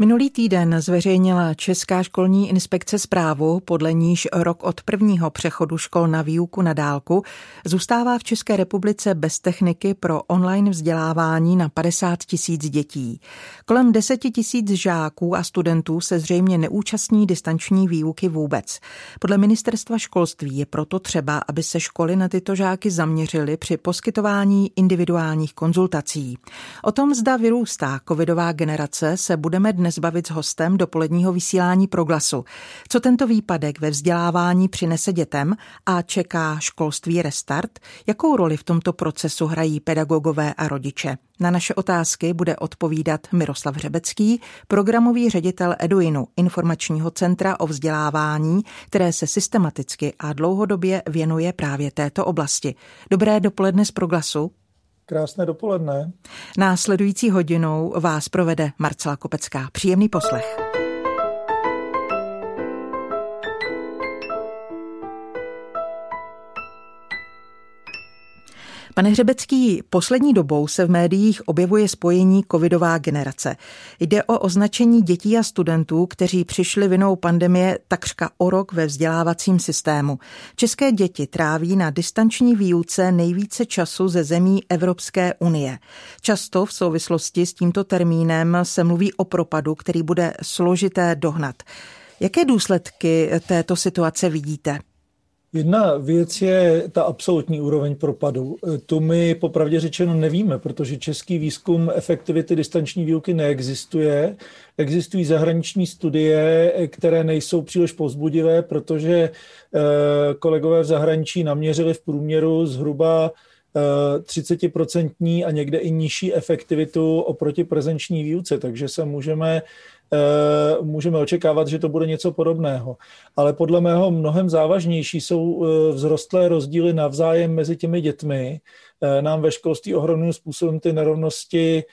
Minulý týden zveřejnila Česká školní inspekce zprávu, podle níž rok od prvního přechodu škol na výuku na dálku zůstává v České republice bez techniky pro online vzdělávání na 50 tisíc dětí. Kolem 10 tisíc žáků a studentů se zřejmě neúčastní distanční výuky vůbec. Podle ministerstva školství je proto třeba, aby se školy na tyto žáky zaměřily při poskytování individuálních konzultací. O tom zda vyrůstá covidová generace se budeme dnes dnes bavit s hostem dopoledního vysílání Proglasu. Co tento výpadek ve vzdělávání přinese dětem a čeká školství restart? Jakou roli v tomto procesu hrají pedagogové a rodiče? Na naše otázky bude odpovídat Miroslav Řebecký, programový ředitel Eduinu, informačního centra o vzdělávání, které se systematicky a dlouhodobě věnuje právě této oblasti. Dobré dopoledne z Proglasu. Krásné dopoledne. Následující hodinou vás provede Marcela Kopecká. Příjemný poslech. Pane Hřebecký, poslední dobou se v médiích objevuje spojení covidová generace. Jde o označení dětí a studentů, kteří přišli vinou pandemie takřka o rok ve vzdělávacím systému. České děti tráví na distanční výuce nejvíce času ze zemí Evropské unie. Často v souvislosti s tímto termínem se mluví o propadu, který bude složité dohnat. Jaké důsledky této situace vidíte? Jedna věc je ta absolutní úroveň propadu. Tu my popravdě řečeno nevíme, protože český výzkum efektivity distanční výuky neexistuje. Existují zahraniční studie, které nejsou příliš povzbudivé, protože eh, kolegové v zahraničí naměřili v průměru zhruba 30% eh, a někde i nižší efektivitu oproti prezenční výuce, takže se můžeme můžeme očekávat, že to bude něco podobného. Ale podle mého mnohem závažnější jsou eh, vzrostlé rozdíly navzájem mezi těmi dětmi. Eh, nám ve školství ohromným způsobem ty nerovnosti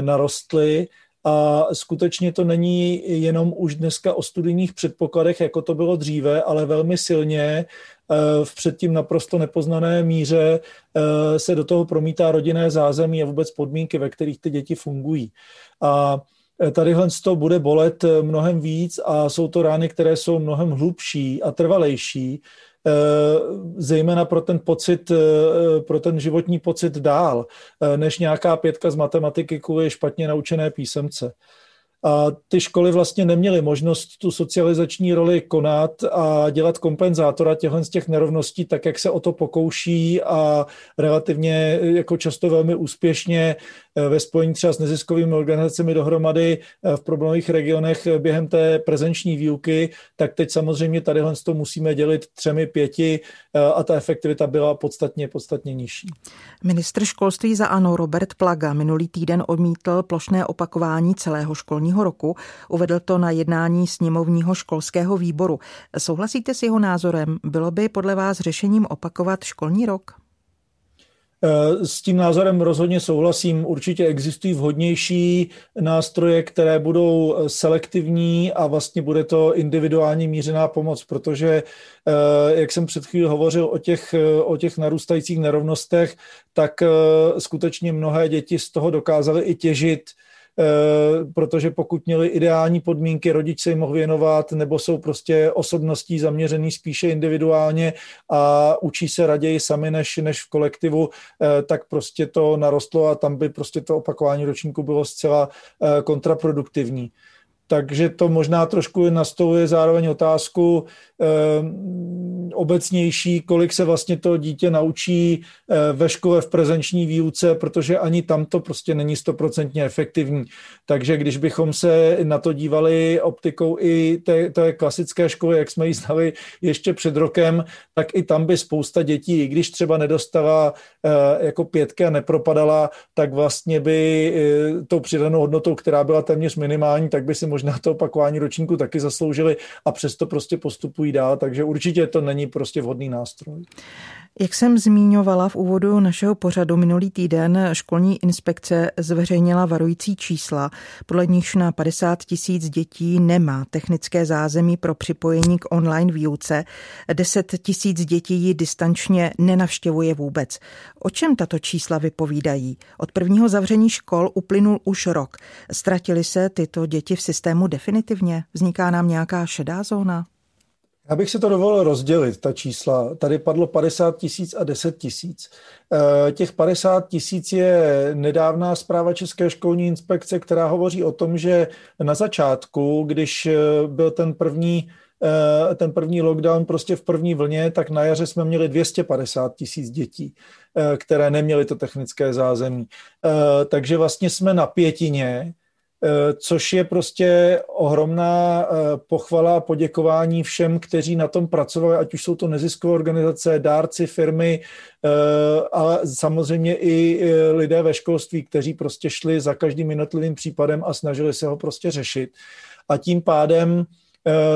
narostly a skutečně to není jenom už dneska o studijních předpokladech, jako to bylo dříve, ale velmi silně v předtím naprosto nepoznané míře se do toho promítá rodinné zázemí a vůbec podmínky, ve kterých ty děti fungují. A Eh, tadyhle to bude bolet eh, mnohem víc a jsou to rány, které jsou mnohem hlubší a trvalejší, eh, zejména pro ten pocit, pro ten životní pocit dál, než nějaká pětka z matematiky kvůli špatně naučené písemce. A ty školy vlastně neměly možnost tu socializační roli konat a dělat kompenzátora těchto z těch nerovností, tak jak se o to pokouší a relativně jako často velmi úspěšně Eh, ve spojení třeba s neziskovými organizacemi dohromady eh, v problémových regionech eh, během té prezenční výuky, tak teď samozřejmě tady to musíme dělit třemi, pěti a ta efektivita byla podstatně, podstatně nižší. Ministr školství za ANO Robert Plaga minulý týden odmítl plošné opakování celého školního roku. Uvedl to na jednání sněmovního školského výboru. Souhlasíte s jeho názorem? Bylo by podle vás řešením opakovat školní rok? Eh, s tím názorem rozhodně souhlasím. Určitě existují vhodnější nástroje, které budou eh, selektivní a vlastně bude to individuální mířená pomoc, protože, eh, jak jsem před chvíli hovořil o těch, o těch narůstajících nerovnostech, tak skutečně mnohé děti z toho dokázaly i těžit protože pokud měli ideální podmínky, rodič se jim mohl věnovat, nebo jsou prostě osobností zaměřený spíše individuálně a učí se raději sami než, než v kolektivu, eh, tak prostě to narostlo a tam by prostě to opakování ročníku bylo zcela eh, kontraproduktivní. Takže to možná trošku nastoluje zároveň otázku, Eh, obecnější, kolik se vlastně to dítě naučí eh, ve škole v prezenční výuce, protože ani tam to prostě není stoprocentně efektivní. Takže když bychom se na to dívali optikou i té, té klasické školy, jak jsme ji znali ještě před rokem, tak i tam by spousta dětí, i když třeba nedostala eh, jako pětky a nepropadala, tak vlastně by tou přidanou hodnotou, která byla téměř minimální, tak by si možná to opakování ročníku taky zasloužili a přesto prostě postupují dál, takže určitě to není není prostě vhodný nástroj. Jak jsem zmiňovala v úvodu našeho pořadu minulý týden, školní inspekce zveřejnila varující čísla, podle nichž na 50 tisíc dětí nemá technické zázemí pro připojení k online výuce. 10 tisíc dětí ji distančně nenavštěvuje vůbec. O čem tato čísla vypovídají? Od prvního zavření škol uplynul už rok. Ztratili se tyto děti v systému definitivně? Vzniká nám nějaká šedá zóna? Já bych si to dovolil rozdělit, ta čísla. Tady padlo 50 tisíc a 10 tisíc. Eh, těch 50 tisíc je nedávná zpráva České školní inspekce, která hovoří o tom, že na začátku, když eh, byl ten první eh, ten první lockdown prostě v první vlně, tak na jaře jsme měli 250 tisíc dětí, které neměly to technické zázemí. Takže vlastně jsme na pětině což je prostě ohromná eh, pochvala a poděkování všem, kteří na tom pracovali, ať už jsou to neziskové organizace, dárci, firmy, eh, ale samozřejmě i lidé ve školství, kteří prostě šli za každým jednotlivým případem a snažili se ho prostě řešit. A tím pádem Eh,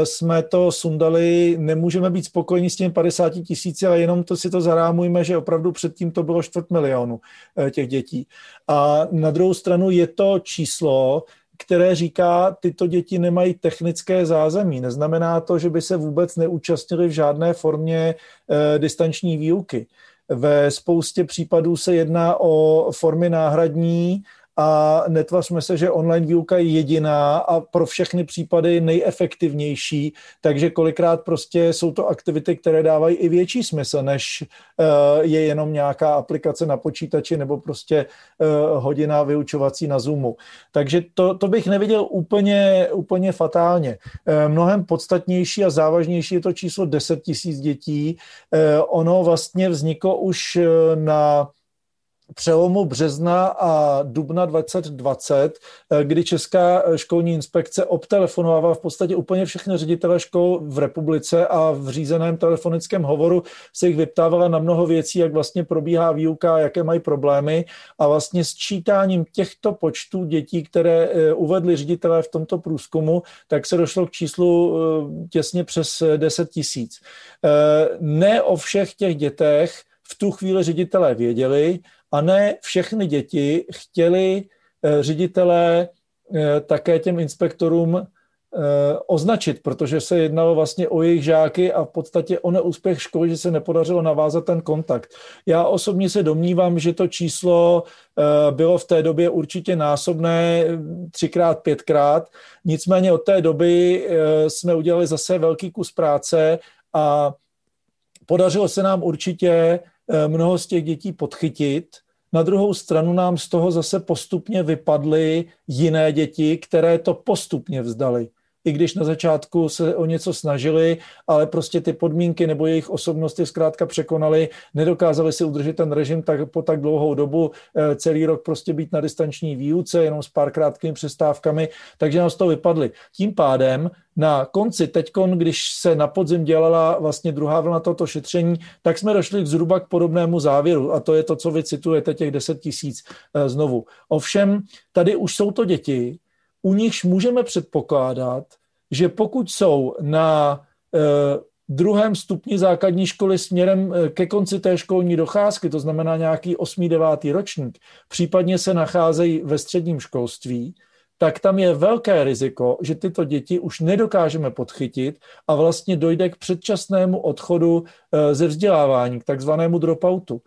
jsme to sundali, nemůžeme být spokojeni s těmi 50 tisíci, ale jenom to si to zarámujeme, že opravdu předtím to bylo čtvrt milionu eh, těch dětí. A na druhou stranu je to číslo, které říká, tyto děti nemají technické zázemí. Neznamená to, že by se vůbec neúčastnili v žádné formě eh, distanční výuky. Ve spoustě případů se jedná o formy náhradní, a netvařme se, že online výuka je jediná a pro všechny případy nejefektivnější, takže kolikrát prostě jsou to aktivity, které dávají i větší smysl, než eh, je jenom nějaká aplikace na počítači nebo prostě eh, hodina vyučovací na Zoomu. Takže to, to bych neviděl úplně, úplně fatálně. Eh, mnohem podstatnější a závažnější je to číslo 10 tisíc dětí. Ono vlastně vzniklo už na přelomu března a dubna 2020, eh, kdy Česká školní inspekce obtelefonovala v podstatě úplně všechny ředitele škol v republice a v řízeném telefonickém hovoru se jich vyptávala na mnoho věcí, jak vlastně probíhá výuka, jaké mají problémy a vlastně s čítáním těchto počtů dětí, které eh, uvedli ředitelé v tomto průzkumu, tak se došlo k číslu eh, těsně přes 10 tisíc. Ne o všech těch dětech v tu chvíli ředitelé věděli, a ne všechny děti chtěli eh, ředitelé eh, také těm inspektorům eh, označit, protože se jednalo vlastně o jejich žáky a v podstatě o neúspěch školy, že se nepodařilo navázat ten kontakt. Já osobně se domnívám, že to číslo bylo v té době určitě násobné třikrát, pětkrát. Nicméně od té doby jsme udělali zase velký kus práce a podařilo se nám určitě mnoho z těch dětí podchytit. Na druhou stranu nám z toho zase postupně vypadly jiné děti, které to postupně vzdali i když na začátku se o něco snažili, ale prostě ty podmínky nebo jejich osobnosti zkrátka překonali, nedokázali si udržet ten režim tak, po tak dlouhou dobu, eh, celý rok prostě být na distanční výuce, jenom s pár krátkými přestávkami, takže nás to vypadly. Tím pádem na konci, teď, když se na podzim dělala vlastně druhá vlna tohoto šetření, tak jsme došli zhruba k podobnému závěru a to je to, co vy citujete, těch 10 tisíc eh, znovu. Ovšem, tady už jsou to děti, u nichž můžeme předpokládat, že pokud jsou na eh, druhém stupni základní školy směrem eh, ke konci té školní docházky, to znamená nějaký 8. 9. ročník, případně se nacházejí ve středním školství, tak tam je velké riziko, že tyto děti už nedokážeme podchytit a vlastně dojde k předčasnému odchodu eh, ze vzdělávání, k takzvanému dropoutu.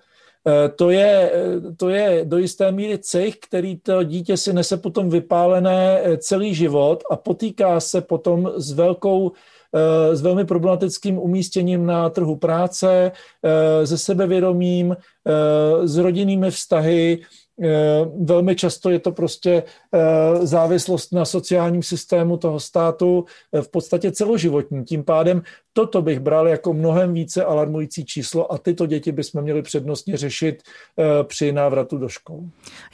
Eh, to je, eh, to je do jisté míry cech, který to dítě si nese potom vypálené eh, celý život a potýká se potom s velkou s velmi problematickým umístěním na trhu práce, se sebevědomím, s rodinnými vztahy, velmi často je to prostě eh, závislost na sociálním systému toho státu, eh, v podstatě celoživotní. Tím pádem toto bych bral jako mnohem více alarmující číslo a tyto děti bychom měli přednostně řešit při návratu do škol.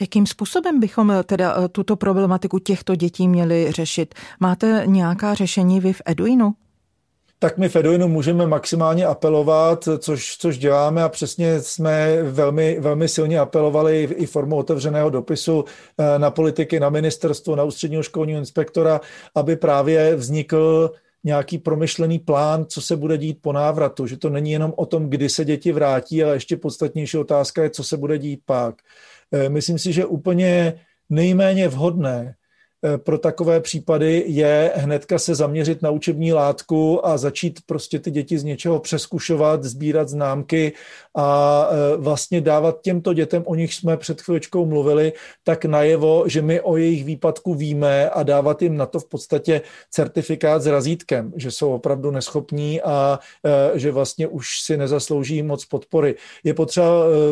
Jakým způsobem bychom teda tuto problematiku těchto dětí měli řešit? Máte nějaká řešení vy v Eduinu? Tak my Fedoinu můžeme maximálně apelovat, což, což děláme a přesně jsme velmi, velmi silně apelovali i formou otevřeného dopisu eh, na politiky, na ministerstvo, na ústředního školního inspektora, aby právě vznikl nějaký promyšlený plán, co se bude dít po návratu, že to není jenom o tom, kdy se děti vrátí, ale ještě podstatnější otázka je, co se bude dít pak. Eh, myslím si, že úplně nejméně vhodné pro takové případy je hnedka se zaměřit na učební látku a začít prostě ty děti z něčeho přeskušovat, sbírat známky a eh, vlastně dávat těmto dětem, o nich jsme před chvíličkou mluvili, tak najevo, že my o jejich výpadku víme a dávat jim na to v podstatě certifikát s razítkem, že jsou opravdu neschopní a eh, že vlastně už si nezaslouží moc podpory. Je potřeba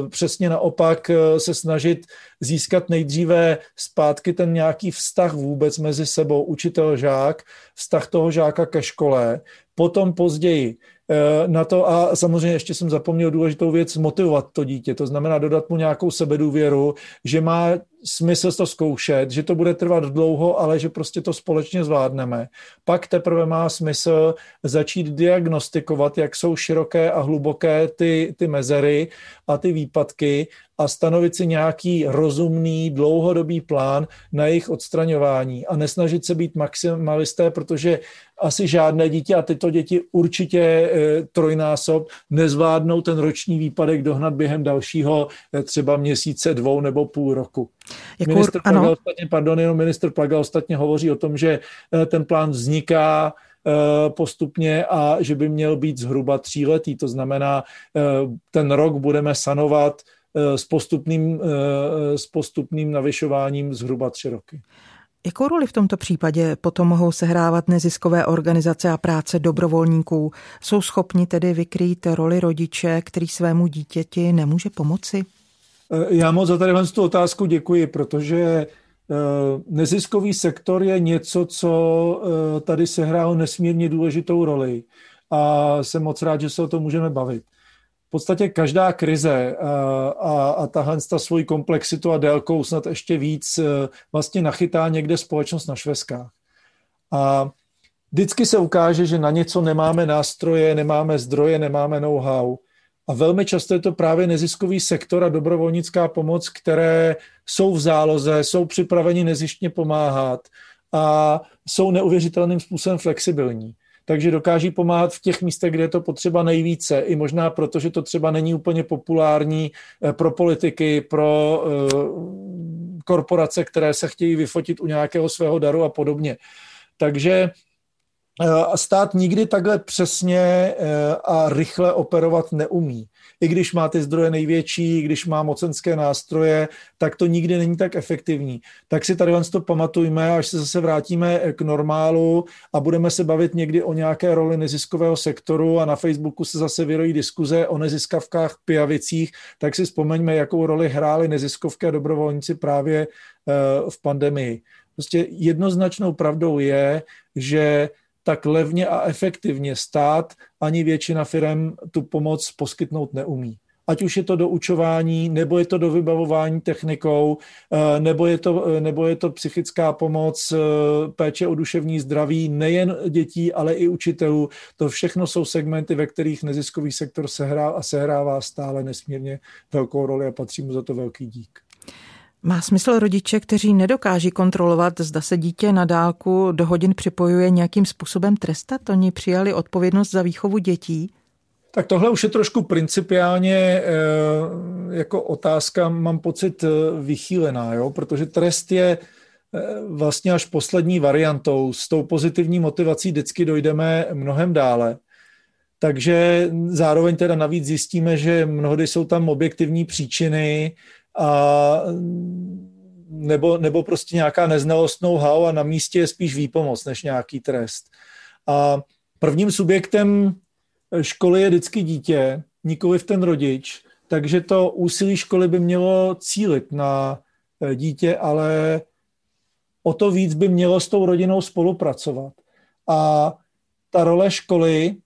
přesně naopak se snažit získat nejdříve zpátky ten nějaký vztah vůbec mezi sebou, učitel-žák, vztah toho žáka ke škole, potom později eh, na to a samozřejmě ještě jsem zapomněl důležitou věc, motivovat to dítě, to znamená dodat mu nějakou sebedůvěru, že má smysl to zkoušet, že to bude trvat dlouho, ale že prostě to společně zvládneme. Pak teprve má smysl začít diagnostikovat, jak jsou široké a hluboké ty, ty mezery a ty výpadky a stanovit si nějaký rozumný dlouhodobý plán na jejich odstraňování a nesnažit se být maximalisté, protože asi žádné dítě a tyto děti určitě e, trojnásob nezvládnou ten roční výpadek dohnat během dalšího e, třeba měsíce, dvou nebo půl roku. Jako, minister Plaga ano. ostatně, pardon, jenom minister Plaga ostatně hovoří o tom, že e, ten plán vzniká postupně a že by měl být zhruba tříletý. To znamená, ten rok budeme sanovat s postupným, s postupným navyšováním zhruba tři roky. Jakou roli v tomto případě potom mohou sehrávat neziskové organizace a práce dobrovolníků? Jsou schopni tedy vykrýt roli rodiče, který svému dítěti nemůže pomoci? Já moc za tady tu otázku děkuji, protože eh, neziskový sektor je něco, co eh, tady sehrálo nesmírně důležitou roli a jsem moc rád, že se o tom můžeme bavit v podstatě každá krize a, a, a tahle ta svoji komplexitu a délkou snad ještě víc e, vlastně nachytá někde společnost na šveskách. A vždycky se ukáže, že na něco nemáme nástroje, nemáme zdroje, nemáme know-how. A velmi často je to právě neziskový sektor a dobrovolnická pomoc, které jsou v záloze, jsou připraveni nezištně pomáhat a jsou neuvěřitelným způsobem flexibilní takže dokáží pomáhat v těch místech, kde je to potřeba nejvíce. I možná proto, že to třeba není úplně populární eh, pro politiky, pro eh, korporace, které se chtějí vyfotit u nějakého svého daru a podobně. Takže Eh, stát nikdy takhle přesně eh, a rychle operovat neumí. I když má ty zdroje největší, když má mocenské nástroje, tak to nikdy není tak efektivní. Tak si tady to pamatujme, až se zase vrátíme k normálu a budeme se bavit někdy o nějaké roli neziskového sektoru a na Facebooku se zase vyrojí diskuze o neziskavkách, pijavicích, tak si vzpomeňme, jakou roli hrály neziskovky a dobrovolníci právě eh, v pandemii. Prostě jednoznačnou pravdou je, že tak levně a efektivně stát ani většina firm tu pomoc poskytnout neumí. Ať už je to do učování, nebo je to do vybavování technikou, eh, nebo je to, eh, nebo je to psychická pomoc, eh, péče o duševní zdraví nejen dětí, ale i učitelů. To všechno jsou segmenty, ve kterých neziskový sektor sehrá a sehrává stále nesmírně velkou roli a patří mu za to velký dík. Má smysl rodiče, kteří nedokáží kontrolovat, zda se dítě na dálku do hodin připojuje nějakým způsobem trestat? Oni přijali odpovědnost za výchovu dětí? Tak tohle už je trošku principiálně eh, jako otázka, mám pocit, eh, vychýlená, jo? protože trest je eh, vlastně až poslední variantou. S tou pozitivní motivací vždycky dojdeme mnohem dále. Takže zároveň teda navíc zjistíme, že mnohdy jsou tam objektivní příčiny, a nebo, nebo prostě nějaká neznalost know-how a na místě je spíš výpomoc než nějaký trest. A prvním subjektem školy je vždycky dítě, nikoli v ten rodič, takže to úsilí školy by mělo cílit na eh, dítě, ale o to víc by mělo s tou rodinou spolupracovat. A ta role školy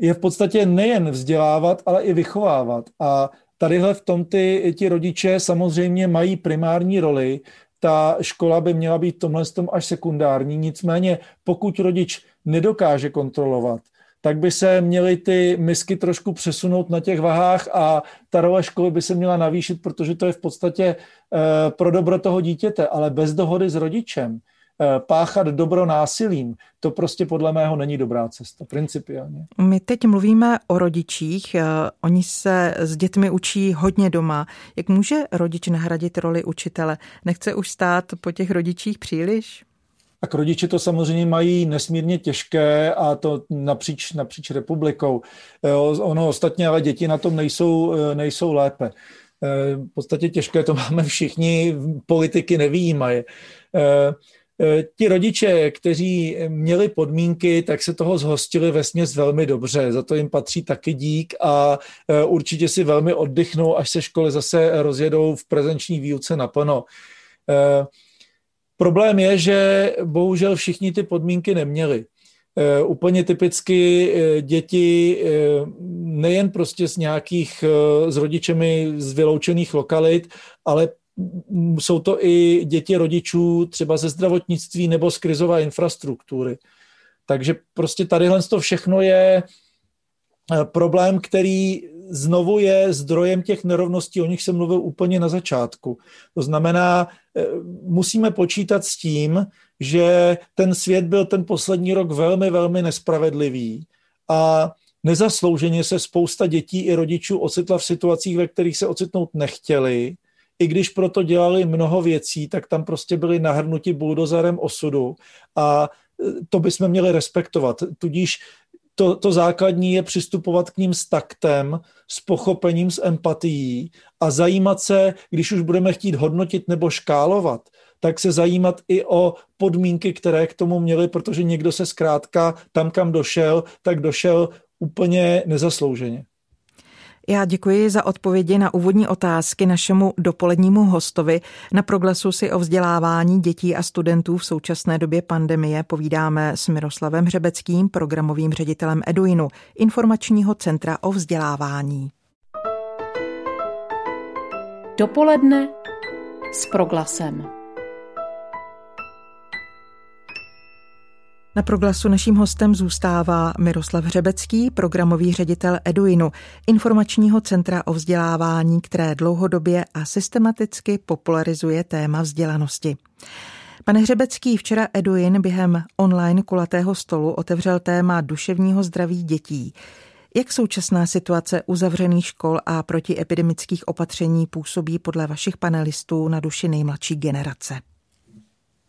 je v podstatě nejen vzdělávat, ale i vychovávat. A Tadyhle v tom ty, ti rodiče samozřejmě mají primární roli, ta škola by měla být tomhle tom až sekundární, nicméně pokud rodič nedokáže kontrolovat, tak by se měly ty misky trošku přesunout na těch vahách a ta role školy by se měla navýšit, protože to je v podstatě eh, pro dobro toho dítěte, ale bez dohody s rodičem páchat dobro násilím, to prostě podle mého není dobrá cesta, principiálně. My teď mluvíme o rodičích, eh, oni se s dětmi učí hodně doma. Jak může rodič nahradit roli učitele? Nechce už stát po těch rodičích příliš? Tak rodiče to samozřejmě mají nesmírně těžké a to napříč, napříč republikou. Ono ostatně, ale děti na tom nejsou, nejsou lépe. V podstatě těžké to máme všichni, politiky nevýjímají. Ti rodiče, kteří měli podmínky, tak se toho zhostili ve směs velmi dobře. Za to jim patří taky dík a určitě si velmi oddychnou, až se školy zase rozjedou v prezenční výuce naplno. Problém je, že bohužel všichni ty podmínky neměli. Úplně typicky děti nejen prostě z nějakých s rodičemi z vyloučených lokalit, ale jsou to i děti rodičů třeba ze zdravotnictví nebo z krizové infrastruktury. Takže prostě tadyhle to všechno je problém, který znovu je zdrojem těch nerovností, o nich jsem mluvil úplně na začátku. To znamená, eh, musíme počítat s tím, že ten svět byl ten poslední rok velmi, velmi nespravedlivý a nezaslouženě se spousta dětí i rodičů ocitla v situacích, ve kterých se ocitnout nechtěli, i když proto dělali mnoho věcí, tak tam prostě byli nahrnuti buldozerem osudu a eh, to bychom měli respektovat. Tudíž to, to základní je přistupovat k ním s taktem, s pochopením, s empatií a zajímat se, když už budeme chtít hodnotit nebo škálovat, tak se zajímat i o podmínky, které k tomu měly, protože někdo se zkrátka tam, kam došel, tak došel úplně nezaslouženě. Já děkuji za odpovědi na úvodní otázky našemu dopolednímu hostovi. Na proglasu si o vzdělávání dětí a studentů v současné době pandemie povídáme s Miroslavem Hřebeckým, programovým ředitelem Eduinu, informačního centra o vzdělávání. Dopoledne s proglasem. Na proglasu naším hostem zůstává Miroslav Hřebecký, programový ředitel Eduinu, informačního centra o vzdělávání, které dlouhodobě a systematicky popularizuje téma vzdělanosti. Pane Hřebecký, včera Eduin během online kulatého stolu otevřel téma duševního zdraví dětí. Jak současná situace uzavřených škol a protiepidemických opatření působí podle vašich panelistů na duši nejmladší generace?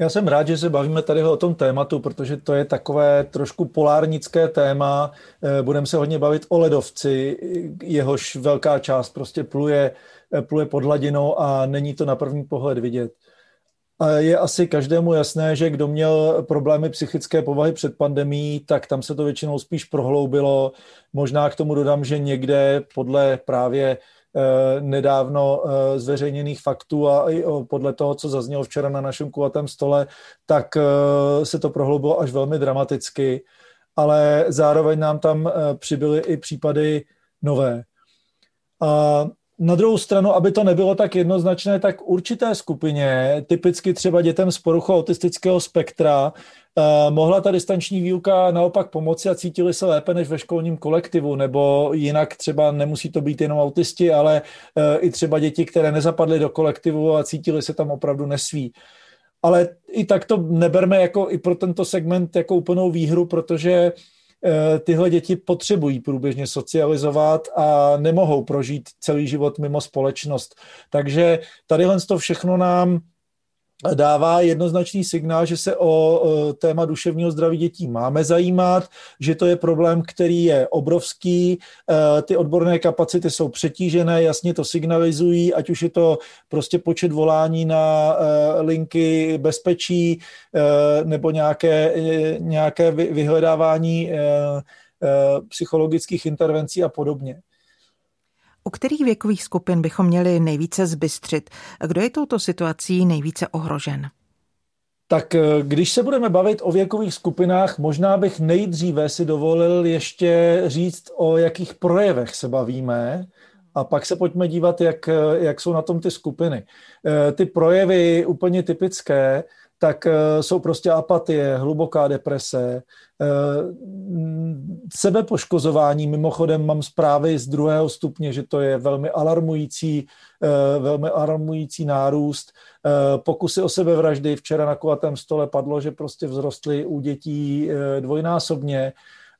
Já jsem rád, že se bavíme tady o tom tématu, protože to je takové trošku polárnické téma. Eh, budeme se hodně bavit o ledovci, jehož velká část prostě pluje, eh, pluje pod hladinou a není to na první pohled vidět. A je asi každému jasné, že kdo měl problémy psychické povahy před pandemí, tak tam se to většinou spíš prohloubilo. Možná k tomu dodám, že někde podle právě nedávno eh, zveřejněných faktů a i podle toho, co zaznělo včera na našem kulatém stole, tak eh, se to prohloubilo až velmi dramaticky, ale zároveň nám tam přibyly i případy nové. A na druhou stranu, aby to nebylo tak jednoznačné, tak určité skupině, typicky třeba dětem z poruchou autistického spektra, eh, mohla ta distanční výuka naopak pomoci a cítili se lépe než ve školním kolektivu, nebo jinak třeba nemusí to být jenom autisti, ale eh, i třeba děti, které nezapadly do kolektivu a cítili se tam opravdu nesví. Ale i tak to neberme jako i pro tento segment jako úplnou výhru, protože tyhle děti potřebují průběžně socializovat a nemohou prožít celý život mimo společnost. Takže tadyhle to všechno nám dává jednoznačný signál, že se o téma duševního zdraví dětí máme zajímat, že to je problém, který je obrovský, e, ty odborné kapacity jsou přetížené, jasně to signalizují, ať už je to prostě počet volání na e, linky bezpečí e, nebo nějaké, nějaké vyhledávání psychologických intervencí a podobně. U kterých věkových skupin bychom měli nejvíce zbystřit? Kdo je touto situací nejvíce ohrožen? Tak eh, když se budeme bavit o věkových skupinách, možná bych nejdříve si dovolil ještě říct, o jakých projevech se bavíme, a pak se pojďme dívat, jak, eh, jak jsou na tom ty skupiny. Eh, ty projevy úplně typické, tak eh, jsou prostě apatie, hluboká deprese, eh, sebepoškozování. Mimochodem mám zprávy z druhého stupně, že to je velmi alarmující, eh, velmi alarmující nárůst. Pokusy o sebevraždy včera na kulatém stole padlo, že prostě vzrostly u dětí dvojnásobně.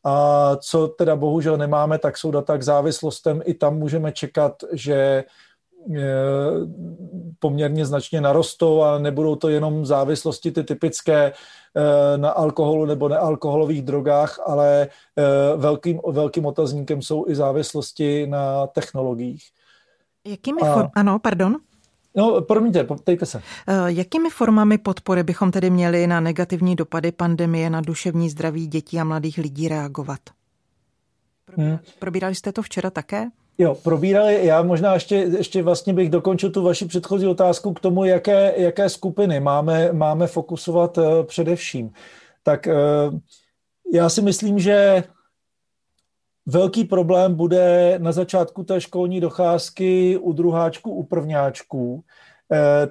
A co teda bohužel nemáme, tak jsou data k závislostem. I tam můžeme čekat, že poměrně značně narostou a nebudou to jenom závislosti ty typické eh, na alkoholu nebo nealkoholových drogách, ale eh, velkým, velkým otazníkem jsou i závislosti na technologiích. Jakými a... Ano, pardon. No, promiňte, ptejte se. Jakými formami podpory bychom tedy měli na negativní dopady pandemie na duševní zdraví dětí a mladých lidí reagovat? Probírali, hmm. probírali jste to včera také? Jo, probírali, já možná ještě, ještě vlastně bych dokončil tu vaši předchozí otázku k tomu, jaké, jaké skupiny máme, máme fokusovat uh, především. Tak uh, já si myslím, že velký problém bude na začátku té školní docházky u druháčků, u prvňáčků. Uh,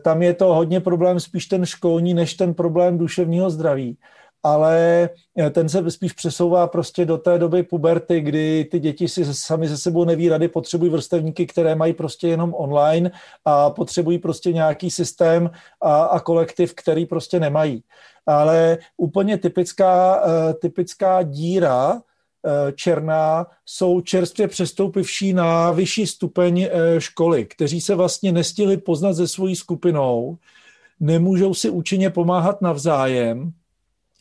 tam je to hodně problém spíš ten školní, než ten problém duševního zdraví ale eh, ten se spíš přesouvá prostě do té doby puberty, kdy ty děti si sami ze sebou neví rady, potřebují vrstevníky, které mají prostě jenom online a potřebují prostě nějaký systém a, a kolektiv, který prostě nemají. Ale úplně typická, eh, typická díra eh, černá jsou čerstvě přestoupivší na vyšší stupeň školy, kteří se vlastně nestihli poznat se svojí skupinou, nemůžou si účinně pomáhat navzájem,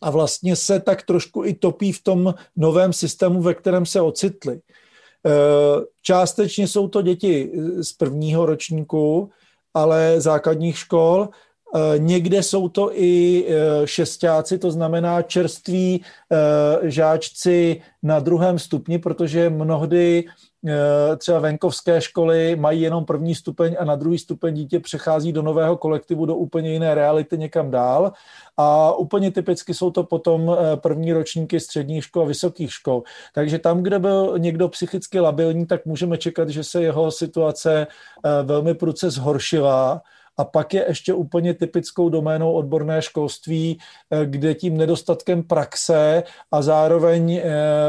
a vlastně se tak trošku i topí v tom novém systému, ve kterém se ocitli. E, částečně jsou to děti z prvního ročníku, ale základních škol. E, někde jsou to i e, šestáci, to znamená čerství žáčci na druhém stupni, protože mnohdy třeba venkovské školy mají jenom první stupeň a na druhý stupeň dítě přechází do nového kolektivu, do úplně jiné reality někam dál. A úplně typicky jsou to potom eh, první ročníky středních škol a vysokých škol. Takže tam, kde byl někdo psychicky labilní, tak můžeme čekat, že se jeho situace eh, velmi prudce zhoršila a pak je ještě úplně typickou doménou odborné školství, eh, kde tím nedostatkem praxe a zároveň eh,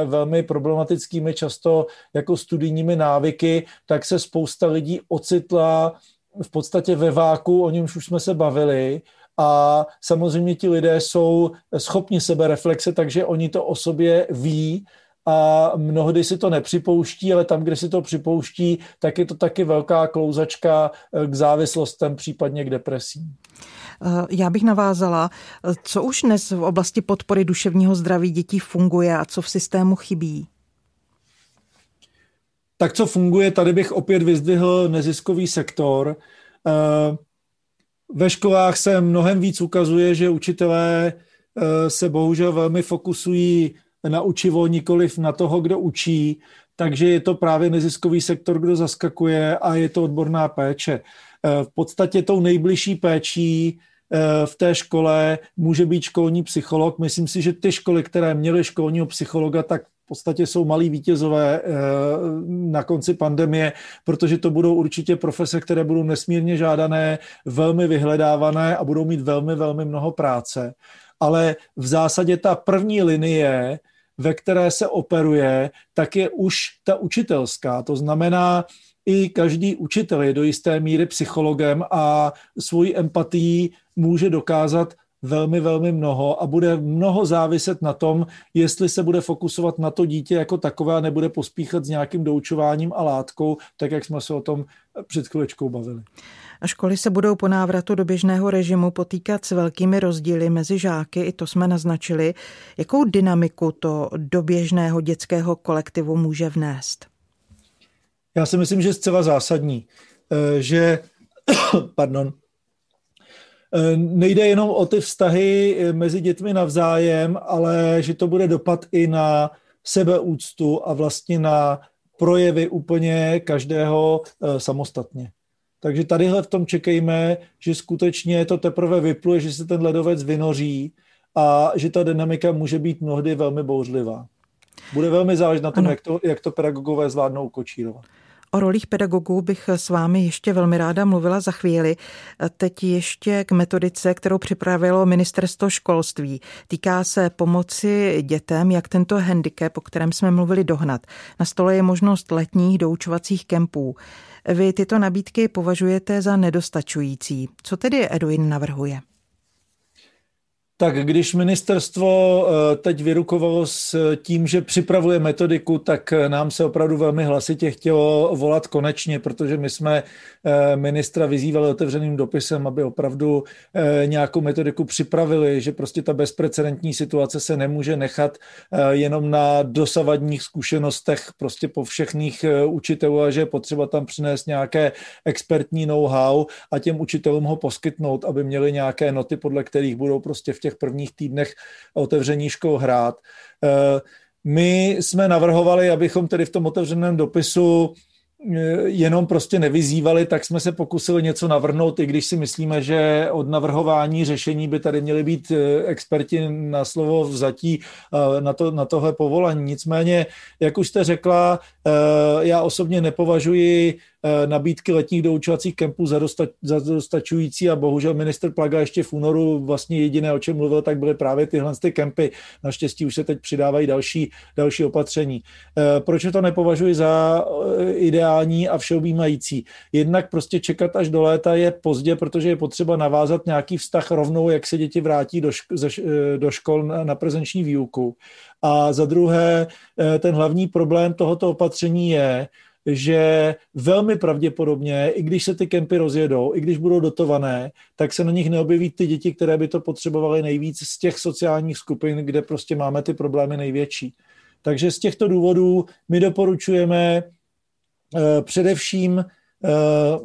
velmi problematickými často jako studijními návyky, tak se spousta lidí ocitla v podstatě ve váku, o němž už jsme se bavili, a samozřejmě ti lidé jsou schopni sebereflexe, takže oni to o sobě ví a mnohdy si to nepřipouští, ale tam, kde si to připouští, tak je to taky velká klouzačka eh, k závislostem, případně k depresím. Eh, já bych navázala, eh, co už dnes v oblasti podpory duševního zdraví dětí funguje a co v systému chybí? Tak co funguje, tady bych opět vyzdvihl neziskový sektor. Ve školách se mnohem víc ukazuje, že učitelé se bohužel velmi fokusují na učivo, nikoliv na toho, kdo učí, takže je to právě neziskový sektor, kdo zaskakuje a je to odborná péče. Eh, v podstatě tou nejbližší péčí eh, v té škole může být školní psycholog. Myslím si, že ty školy, které měly školního psychologa, tak v podstatě jsou malí vítězové eh, na konci pandemie, protože to budou určitě profese, které budou nesmírně žádané, velmi vyhledávané a budou mít velmi, velmi mnoho práce. Ale v zásadě ta první linie ve které se operuje, tak je už ta učitelská. To znamená, i každý učitel je do jisté míry psychologem a svoji empatii může dokázat velmi, velmi mnoho a bude mnoho záviset na tom, jestli se bude fokusovat na to dítě jako takové a nebude pospíchat s nějakým doučováním a látkou, tak jak jsme se o tom před chvíličkou bavili. A školy se budou po návratu do běžného režimu potýkat s velkými rozdíly mezi žáky, i to jsme naznačili. Jakou dynamiku to do běžného dětského kolektivu může vnést? Já si myslím, že zcela zásadní, eh, že pardon, eh, nejde jenom o ty vztahy eh, mezi dětmi navzájem, ale že to bude dopad i na sebeúctu a vlastně na projevy úplně každého samostatně. Takže tadyhle v tom čekejme, že skutečně to teprve vypluje, že se ten ledovec vynoří a že ta dynamika může být mnohdy velmi bouřlivá. Bude velmi záležet na tom, jak to, jak to pedagogové zvládnou kočírovat. O rolích pedagogů bych s vámi ještě velmi ráda mluvila za chvíli. Teď ještě k metodice, kterou připravilo ministerstvo školství. Týká se pomoci dětem, jak tento handicap, o kterém jsme mluvili, dohnat. Na stole je možnost letních doučovacích kempů. Vy tyto nabídky považujete za nedostačující. Co tedy Edwin navrhuje? Tak když ministerstvo eh, teď vyrukovalo s tím, že připravuje metodiku, tak nám se opravdu velmi hlasitě chtělo volat konečně, protože my jsme eh, ministra vyzývali otevřeným dopisem, aby opravdu eh, nějakou metodiku připravili, že prostě ta bezprecedentní situace se nemůže nechat jenom na dosavadních zkušenostech prostě po všechných učitelů a že je potřeba tam přinést nějaké expertní know-how a těm učitelům ho poskytnout, aby měli nějaké noty, podle kterých budou prostě v těch těch prvních týdnech otevření škol hrát. Eh, my jsme navrhovali, abychom tedy v tom otevřeném dopisu eh, jenom prostě nevyzývali, tak jsme se pokusili něco navrhnout, i když si myslíme, že od navrhování řešení by tady měli být eh, experti na slovo vzatí na, to, na tohle povolení. Nicméně, jak už jste řekla, já osobně nepovažuji nabídky letních doučovacích kempů za, dosta, za dostačující a bohužel minister Plaga ještě v únoru vlastně jediné, o čem mluvil, tak byly právě tyhle ty kempy. Naštěstí už se teď přidávají další, další opatření. Eh, proč to nepovažuji za eh, ideální a všeobjímající? Jednak prostě čekat až do léta je pozdě, protože je potřeba navázat nějaký vztah rovnou, jak se děti vrátí do, do škol na prezenční výuku. A za druhé, ten hlavní problém tohoto opatření je, že velmi pravděpodobně, i když se ty kempy rozjedou, i když budou dotované, tak se na nich neobjeví ty děti, které by to potřebovaly nejvíc z těch sociálních skupin, kde prostě máme ty problémy největší. Takže z těchto důvodů my doporučujeme uh, především uh,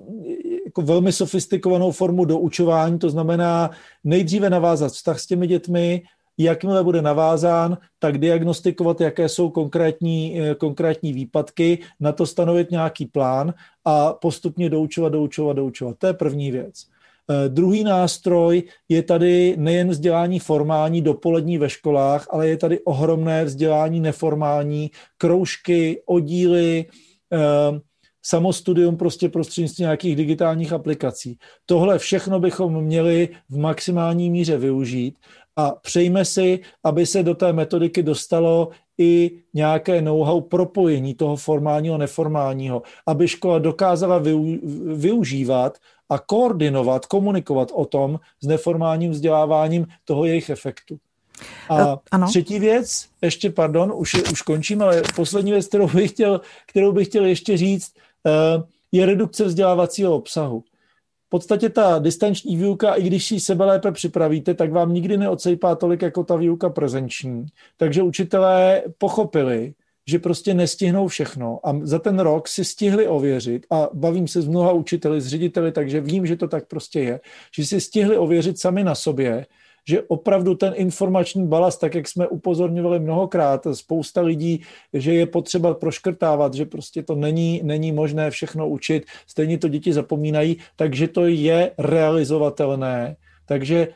jako velmi sofistikovanou formu doučování, to znamená nejdříve navázat vztah s těmi dětmi, jakmile bude navázán, tak diagnostikovat, jaké jsou konkrétní, eh, konkrétní výpadky, na to stanovit nějaký plán a postupně doučovat, doučovat, doučovat. To je první věc. Eh, druhý nástroj je tady nejen vzdělání formální, dopolední ve školách, ale je tady ohromné vzdělání neformální, kroužky, oddíly, eh, samostudium prostě prostřednictvím nějakých digitálních aplikací. Tohle všechno bychom měli v maximální míře využít a přejme si, aby se do té metodiky dostalo i nějaké know-how propojení toho formálního a neformálního, aby škola dokázala využívat a koordinovat, komunikovat o tom s neformálním vzděláváním toho jejich efektu. A uh, ano. třetí věc, ještě pardon, už, už končím, ale poslední věc, kterou bych chtěl, kterou bych chtěl ještě říct, uh, je redukce vzdělávacího obsahu podstatě ta distanční výuka, i když si sebe lépe připravíte, tak vám nikdy neocejpá tolik jako ta výuka prezenční. Takže učitelé pochopili, že prostě nestihnou všechno a za ten rok si stihli ověřit a bavím se s mnoha učiteli, s řediteli, takže vím, že to tak prostě je, že si stihli ověřit sami na sobě, že opravdu ten informační balast, tak jak jsme upozorňovali mnohokrát, spousta lidí, že je potřeba proškrtávat, že prostě to není, není možné všechno učit, stejně to děti zapomínají, takže to je realizovatelné. Takže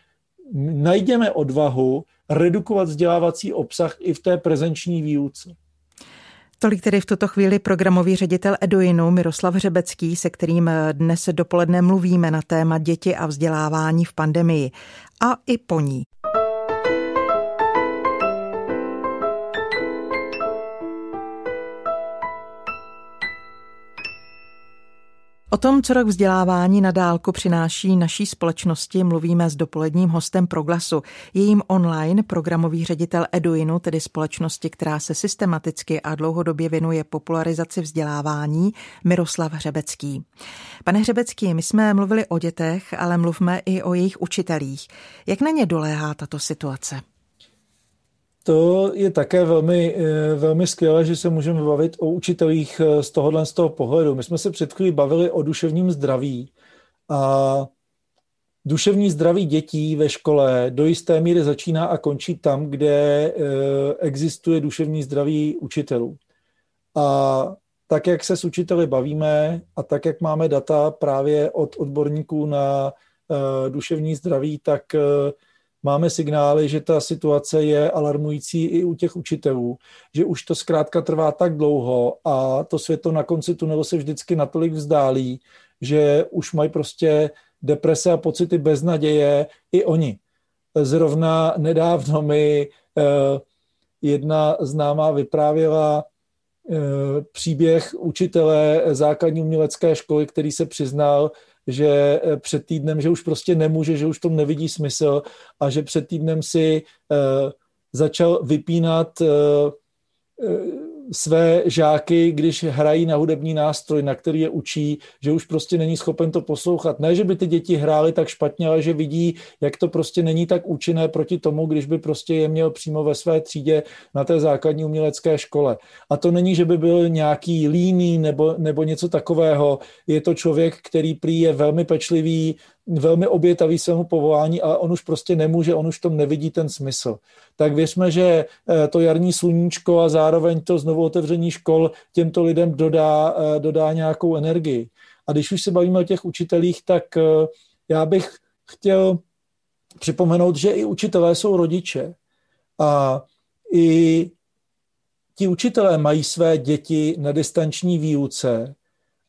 najdeme odvahu redukovat vzdělávací obsah i v té prezenční výuce. Tolik tedy v tuto chvíli programový ředitel Eduinu Miroslav Řebecký, se kterým dnes dopoledne mluvíme na téma děti a vzdělávání v pandemii a i po ní. O tom, co rok vzdělávání na dálku přináší naší společnosti, mluvíme s dopoledním hostem Proglasu. Jejím online programový ředitel Eduinu, tedy společnosti, která se systematicky a dlouhodobě věnuje popularizaci vzdělávání, Miroslav Hřebecký. Pane Hřebecký, my jsme mluvili o dětech, ale mluvme i o jejich učitelích. Jak na ně doléhá tato situace? To je také velmi, eh, velmi skvělé, že se můžeme bavit o učitelích eh, z tohohle z toho pohledu. My jsme se před chvílí bavili o duševním zdraví a duševní zdraví dětí ve škole do jisté míry začíná a končí tam, kde eh, existuje duševní zdraví učitelů. A tak, jak se s učiteli bavíme a tak, jak máme data právě od odborníků na duševní zdraví, tak máme signály, že ta situace je alarmující i u těch učitelů, že už to zkrátka trvá tak dlouho a to světlo na konci tunelu se vždycky natolik vzdálí, že už mají prostě deprese a pocity beznaděje i oni. Zrovna nedávno mi eh, jedna známá vyprávěla eh, příběh učitele základní umělecké školy, který se přiznal, že eh, před týdnem, že už prostě nemůže, že už tom nevidí smysl a že před týdnem si začal vypínat své žáky, když hrají na hudební nástroj, na který je učí, že už prostě není schopen to poslouchat. Ne, že by ty děti hrály tak špatně, ale že vidí, jak to prostě není tak účinné proti tomu, když by prostě je měl přímo ve své třídě na té základní umělecké škole. A to není, že by byl nějaký líný nebo, nebo něco takového. Je to člověk, který prý je velmi pečlivý, velmi obětavý svému povolání, ale on už prostě nemůže, on už tom nevidí ten smysl. Tak věřme, že eh, to jarní sluníčko a zároveň to znovu otevření škol těmto lidem dodá, eh, dodá nějakou energii. A když už se bavíme o těch učitelích, tak eh, já bych chtěl připomenout, že i učitelé jsou rodiče. A i ti učitelé mají své děti na distanční výuce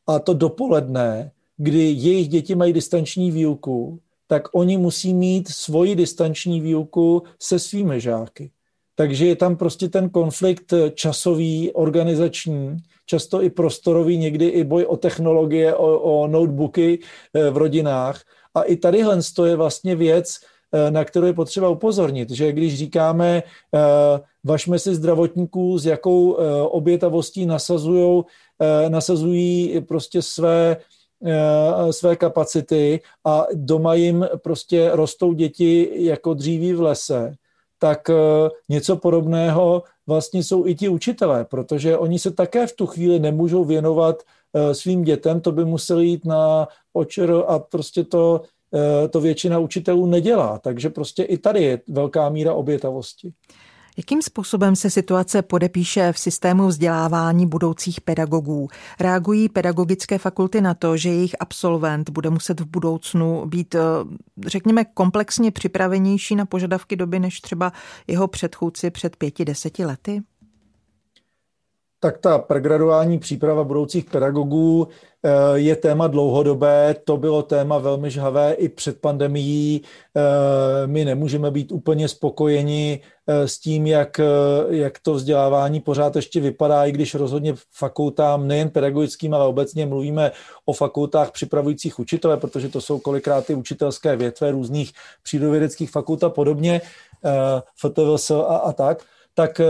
a to dopoledne kdy jejich děti mají distanční výuku, tak oni musí mít svoji distanční výuku se svými žáky. Takže je tam prostě ten konflikt časový, organizační, často i prostorový, někdy i boj o technologie, o, o notebooky eh, v rodinách. A i tadyhle je vlastně věc, eh, na kterou je potřeba upozornit, že když říkáme, eh, vašme si zdravotníků, s jakou obětavostí nasazují, nasazují prostě své Eh, své kapacity a doma jim prostě rostou děti jako dříví v lese, tak eh, něco podobného vlastně jsou i ti učitelé, protože oni se také v tu chvíli nemůžou věnovat eh, svým dětem, to by museli jít na očer a prostě to, to většina učitelů nedělá. Takže prostě i tady je velká míra obětavosti. Jakým způsobem se situace podepíše v systému vzdělávání budoucích pedagogů? Reagují pedagogické fakulty na to, že jejich absolvent bude muset v budoucnu být, eh, řekněme, komplexně připravenější na požadavky doby než třeba jeho předchůdci před pěti, deseti lety? Tak ta pregraduální příprava budoucích pedagogů eh, je téma dlouhodobé, to bylo téma velmi žhavé i před pandemií. Eh, my nemůžeme být úplně spokojeni eh, s tím, jak, jak to vzdělávání pořád ještě vypadá, i když rozhodně fakultám, nejen pedagogickým, ale obecně mluvíme o fakultách připravujících učitele, protože to jsou kolikrát ty učitelské větve různých přírodovědeckých fakult a podobně, FTVS a, a tak tak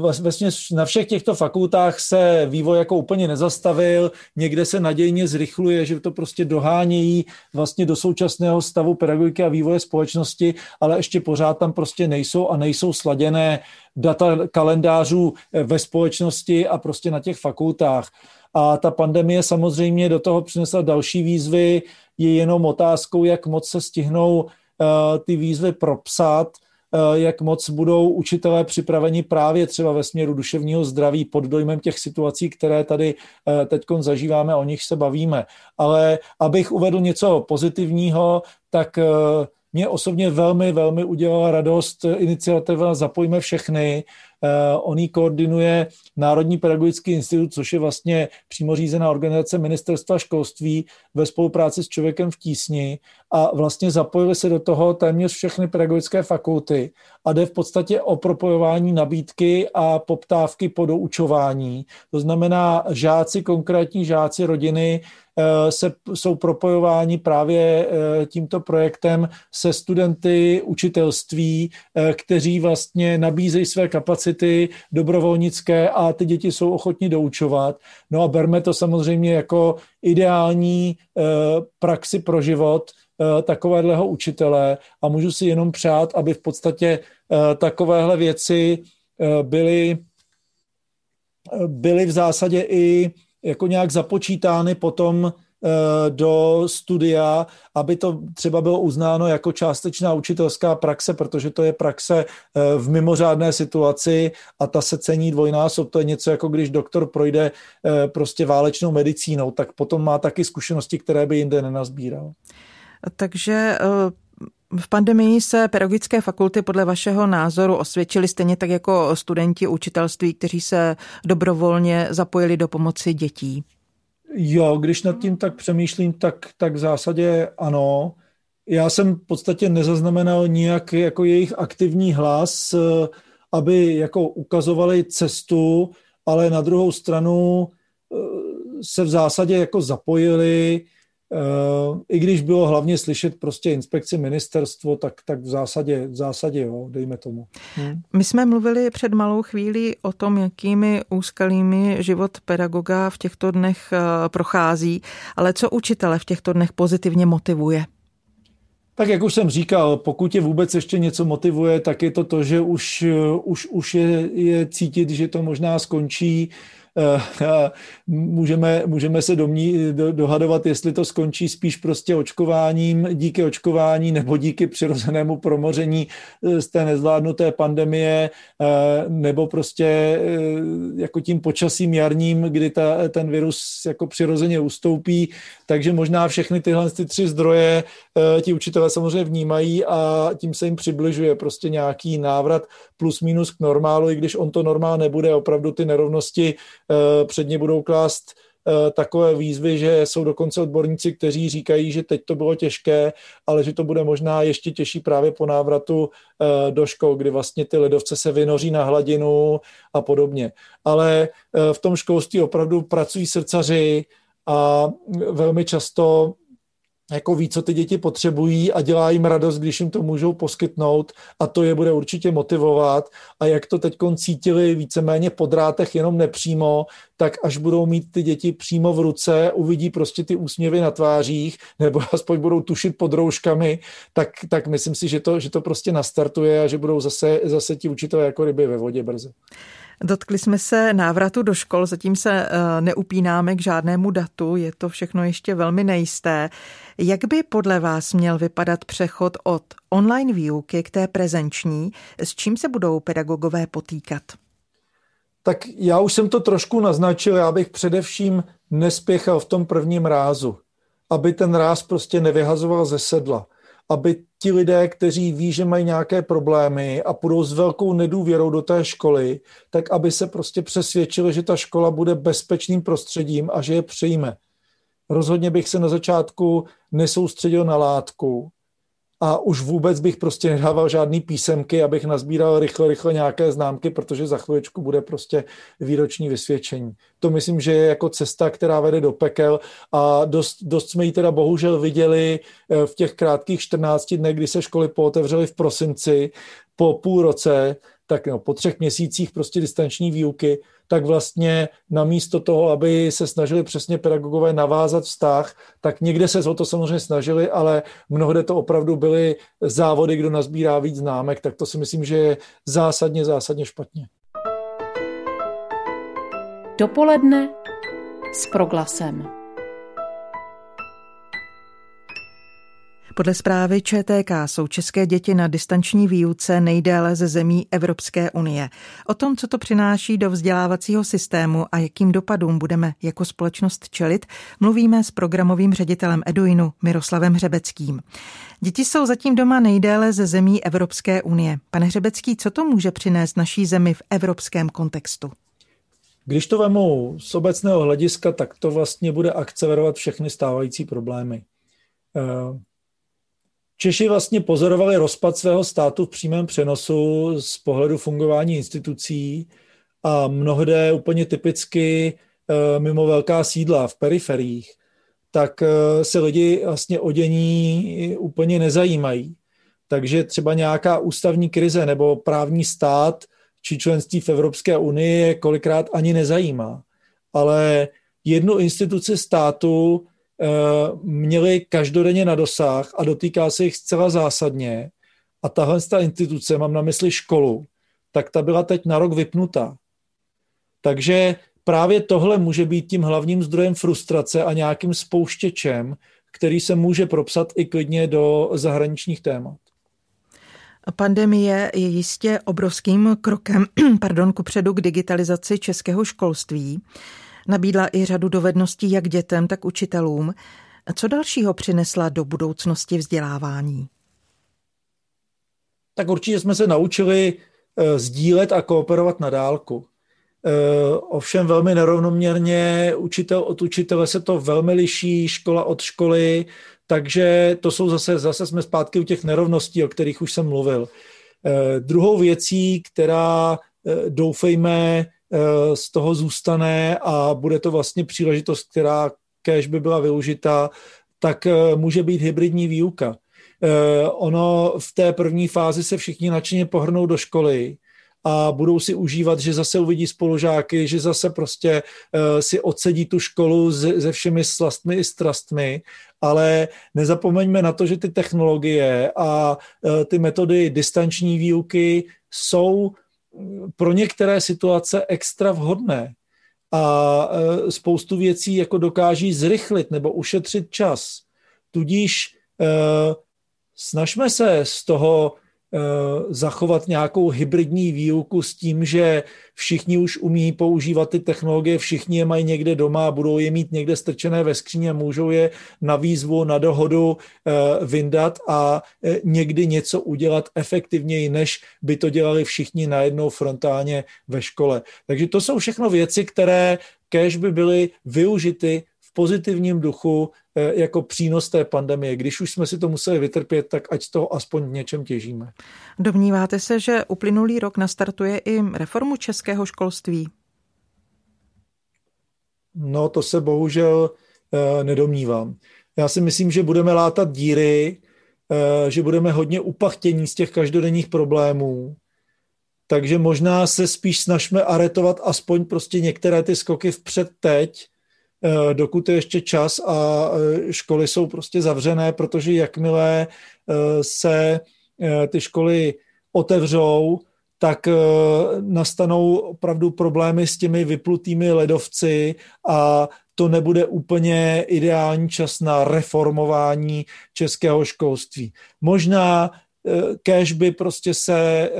vlastně na všech těchto fakultách se vývoj jako úplně nezastavil, někde se nadějně zrychluje, že to prostě dohánějí vlastně do současného stavu pedagogiky a vývoje společnosti, ale ještě pořád tam prostě nejsou a nejsou sladěné data kalendářů eh, ve společnosti a prostě na těch fakultách. A ta pandemie samozřejmě do toho přinesla další výzvy, je jenom otázkou, jak moc se stihnou uh, ty výzvy propsat, Eh, jak moc budou učitelé připraveni právě třeba ve směru duševního zdraví pod dojmem těch situací, které tady eh, teď zažíváme, o nich se bavíme. Ale abych uvedl něco pozitivního, tak eh, mě osobně velmi, velmi udělala radost iniciativa Zapojme všechny, Eh, on ji koordinuje Národní pedagogický institut, což je vlastně přímo řízená organizace ministerstva školství ve spolupráci s člověkem v tísni a vlastně zapojili se do toho téměř všechny pedagogické fakulty a jde v podstatě o propojování nabídky a poptávky po doučování. To znamená žáci, konkrétní žáci rodiny Eh, se, jsou propojováni právě eh, tímto projektem se studenty učitelství, eh, kteří vlastně nabízejí své kapacity dobrovolnické a ty děti jsou ochotni doučovat. No a berme to samozřejmě jako ideální praxi pro život takovéhleho učitele a můžu si jenom přát, aby v podstatě takovéhle věci byly, byly v zásadě i jako nějak započítány potom eh, do studia, aby to třeba bylo uznáno jako částečná učitelská praxe, protože to je praxe eh, v mimořádné situaci a ta se cení dvojnásob. To je něco jako když doktor projde eh, prostě válečnou medicínou, tak potom má taky zkušenosti, které by jinde nenazbíral. Takže V pandemii se pedagogické fakulty podle vašeho názoru osvědčily stejně tak jako studenti učitelství, kteří se dobrovolně zapojili do pomoci dětí. Jo, když nad tím tak přemýšlím, tak, tak v zásadě ano. Já jsem v podstatě nezaznamenal nijak jako jejich aktivní hlas, aby jako ukazovali cestu, ale na druhou stranu eh, se v zásadě jako zapojili, eh, i když bylo hlavně slyšet prostě inspekci ministerstvo, tak, tak v zásadě, v zásadě jo, dejme tomu. Hmm. My jsme mluvili před malou chvíli o tom, jakými úskalými život pedagoga v těchto dnech eh, prochází, ale co učitele v těchto dnech pozitivně motivuje? Tak jak už jsem říkal, pokud je vůbec ještě něco motivuje, tak je to to, že už, už, už je, je cítit, že to možná skončí Eh, můžeme, můžeme se domní, do, dohadovat, jestli to skončí spíš prostě očkováním, díky očkování nebo díky přirozenému promoření eh, z té nezvládnuté pandemie, eh, nebo prostě jako tím počasím jarním, kdy ta, ten virus jako přirozeně ustoupí. Takže možná všechny tyhle ty tři zdroje ti učitelé samozřejmě vnímají a tím se jim přibližuje prostě nějaký návrat plus minus k normálu, i když on to normál nebude, opravdu ty nerovnosti Eh, před ně budou klást eh, takové výzvy, že jsou dokonce odborníci, kteří říkají, že teď to bylo těžké, ale že to bude možná ještě těžší právě po návratu eh, do škol, kdy vlastně ty ledovce se vynoří na hladinu a podobně. Ale v tom školství opravdu pracují srdcaři a velmi často jako ví, co ty děti potřebují a dělá jim radost, když jim to můžou poskytnout a to je bude určitě motivovat a jak to teď cítili víceméně po drátech jenom nepřímo, tak až budou mít ty děti přímo v ruce, uvidí prostě ty úsměvy na tvářích nebo aspoň budou tušit pod rouškami, tak, tak myslím si, že to, že to prostě nastartuje a že budou zase, zase ti učitelé jako ryby ve vodě brzy. Dotkli jsme se návratu do škol, zatím se eh, neupínáme k žádnému datu, je to všechno ještě velmi nejisté. Jak by podle vás měl vypadat přechod od online výuky k té prezenční? S čím se budou pedagogové potýkat? Tak já už jsem to trošku naznačil, já bych především nespěchal v tom prvním rázu, aby ten ráz prostě nevyhazoval ze sedla aby ti lidé, kteří ví, že mají nějaké problémy a půjdou s velkou nedůvěrou do té školy, tak aby se prostě přesvědčili, že ta škola bude bezpečným prostředím a že je přijme. Rozhodně bych se na začátku nesoustředil na látku, a už vůbec bych prostě nedával žádný písemky, abych nazbíral rychle, rychle nějaké známky, protože za chviličku bude prostě výroční vysvědčení. To myslím, že je jako cesta, která vede do pekel a dost, dost jsme ji teda bohužel viděli eh, v těch krátkých 14 dnech, kdy se školy pootevřely v prosinci, po půl roce, tak no, po třech měsících prostě distanční výuky, tak vlastně namísto toho, aby se snažili přesně pedagogové navázat vztah, tak někde se o to samozřejmě snažili, ale mnohde to opravdu byly závody, kdo nazbírá víc známek, tak to si myslím, že je zásadně, zásadně špatně. Dopoledne s proglasem. Podle zprávy ČTK jsou české děti na distanční výuce nejdéle ze zemí Evropské unie. O tom, co to přináší do vzdělávacího systému a jakým dopadům budeme jako společnost čelit, mluvíme s programovým ředitelem Eduinu Miroslavem Hřebeckým. Děti jsou zatím doma nejdéle ze zemí Evropské unie. Pane Hřebecký, co to může přinést naší zemi v evropském kontextu? Když to vemu z obecného hlediska, tak to vlastně bude akcelerovat všechny stávající problémy. Češi vlastně pozorovali rozpad svého státu v přímém přenosu z pohledu fungování institucí a mnohde úplně typicky eh, mimo velká sídla v periferiích, tak eh, se lidi vlastně o dění úplně nezajímají. Takže třeba nějaká ústavní krize nebo právní stát či členství v Evropské unii kolikrát ani nezajímá. Ale jednu instituci státu měli každodenně na dosah a dotýká se jich zcela zásadně. A tahle ta instituce, mám na mysli školu, tak ta byla teď na rok vypnutá. Takže právě tohle může být tím hlavním zdrojem frustrace a nějakým spouštěčem, který se může propsat i klidně do zahraničních témat. Pandemie je jistě obrovským krokem pardon, kupředu k digitalizaci českého školství. Nabídla i řadu dovedností jak dětem, tak učitelům. Co dalšího přinesla do budoucnosti vzdělávání? Tak určitě jsme se naučili sdílet a kooperovat na dálku. Ovšem velmi nerovnoměrně, učitel od učitele se to velmi liší, škola od školy, takže to jsou zase, zase jsme zpátky u těch nerovností, o kterých už jsem mluvil. Druhou věcí, která doufejme z toho zůstane a bude to vlastně příležitost, která kež by byla využita, tak může být hybridní výuka. Ono v té první fázi se všichni nadšeně pohrnou do školy, a budou si užívat, že zase uvidí spolužáky, že zase prostě si odsedí tu školu se, všemi slastmi i strastmi, ale nezapomeňme na to, že ty technologie a ty metody distanční výuky jsou pro některé situace extra vhodné a uh, spoustu věcí jako dokáží zrychlit nebo ušetřit čas. Tudíž snažme se z toho zachovat nějakou hybridní výuku s tím, že všichni už umí používat ty technologie, všichni je mají někde doma, budou je mít někde strčené ve skříně, můžou je na výzvu, na dohodu eh, vyndat a eh, někdy něco udělat efektivněji, než by to dělali všichni najednou frontálně ve škole. Takže to jsou všechno věci, které kež by byly využity pozitivním duchu eh, jako přínos té pandemie. Když už jsme si to museli vytrpět, tak ať z toho aspoň v něčem těžíme. Domníváte se, že uplynulý rok nastartuje i reformu českého školství? No, to se bohužel eh, nedomnívám. Já si myslím, že budeme látat díry, eh, že budeme hodně upachtění z těch každodenních problémů, takže možná se spíš snažíme aretovat aspoň prostě některé ty skoky vpřed teď, dokud je ještě čas a eh, školy jsou prostě zavřené, protože jakmile eh, se ty školy otevřou, tak nastanou opravdu problémy s těmi vyplutými ledovci a to nebude úplně ideální čas na reformování českého školství. Možná kež by prostě se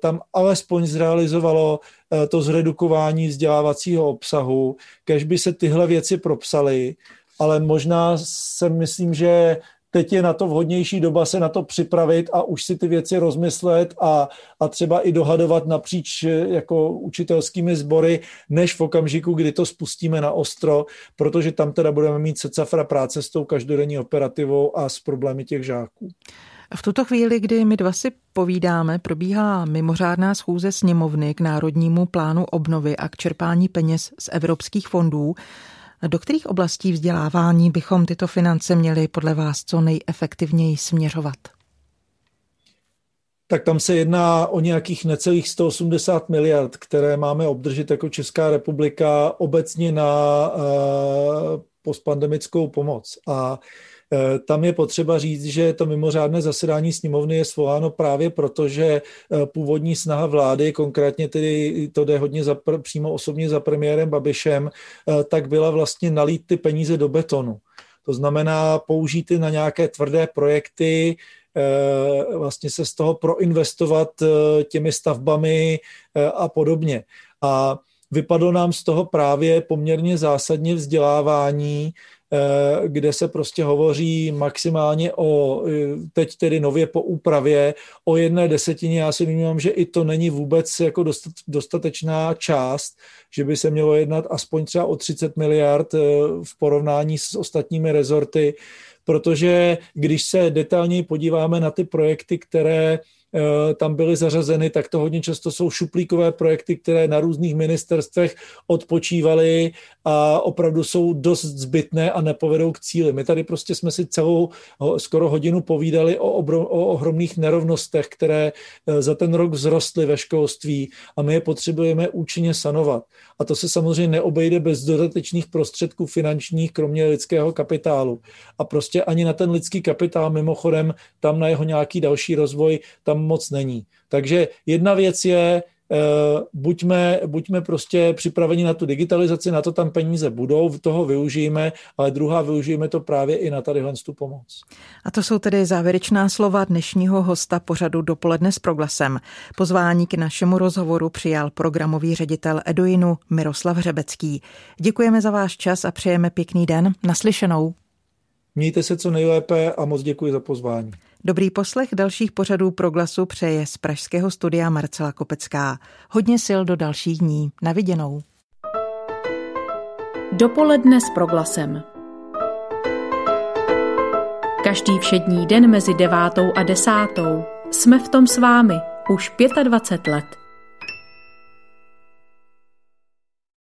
tam alespoň zrealizovalo Eh, to zredukování vzdělávacího obsahu, kež by se tyhle věci propsaly, ale možná se myslím, že teď je na to vhodnější doba se na to připravit a už si ty věci rozmyslet a, a třeba i dohadovat napříč eh, jako učitelskými sbory, než v okamžiku, kdy to spustíme na ostro, protože tam teda budeme mít secafra práce s tou každodenní operativou a s problémy těch žáků. V tuto chvíli, kdy my dva si povídáme, probíhá mimořádná schůze sněmovny k Národnímu plánu obnovy a k čerpání peněz z evropských fondů. Do kterých oblastí vzdělávání bychom tyto finance měli podle vás co nejefektivněji směřovat? Tak tam se jedná o nějakých necelých 180 miliard, které máme obdržet jako Česká republika obecně na uh, postpandemickou pomoc. A uh, tam je potřeba říct, že to mimořádné zasedání sněmovny je svoláno právě proto, že eh, původní snaha vlády, konkrétně tedy to jde hodně za, přímo osobně za premiérem Babišem, eh, tak byla vlastně nalít ty peníze do betonu. To znamená použít na nějaké tvrdé projekty, vlastně se z toho proinvestovat těmi stavbami a podobně. A vypadlo nám z toho právě poměrně zásadně vzdělávání, Eh, kde se prostě hovoří maximálně o, eh, teď tedy nově po úpravě, o jedné desetině. Já si vnímám, že i to není vůbec jako dostatečná část, že by se mělo jednat aspoň třeba o 30 miliard eh, v porovnání s ostatními rezorty, protože když se detailněji podíváme na ty projekty, které Eh, tam byly zařazeny, tak to hodně často jsou šuplíkové projekty, které na různých ministerstvech odpočívaly a opravdu jsou dost zbytné a nepovedou k cíli. My tady prostě jsme si celou skoro hodinu povídali o, obro, o ohromných nerovnostech, které eh, za ten rok vzrostly ve školství a my je potřebujeme účinně sanovat. A to se samozřejmě neobejde bez dodatečných prostředků finančních, kromě lidského kapitálu. A prostě ani na ten lidský kapitál, mimochodem, tam na jeho nějaký další rozvoj, tam moc není. Takže jedna věc je, Uh, buďme, buďme prostě připraveni na tu digitalizaci, na to tam peníze budou, toho využijeme, ale druhá využijeme to právě i na tadyhle tu pomoc. A to jsou tedy závěrečná slova dnešního hosta pořadu Dopoledne s proglasem. Pozvání k našemu rozhovoru přijal programový ředitel Eduinu Miroslav Hřebecký. Děkujeme za váš čas a přejeme pěkný den. Naslyšenou. Mějte se co nejlépe a moc děkuji za pozvání. Dobrý poslech dalších pořadů Proglasu přeje z pražského studia Marcela Kopecká. Hodně sil do dalších dní. Na viděnou. Dopoledne s Proglasem. Každý všední den mezi devátou a desátou jsme v tom s vámi už 25 let.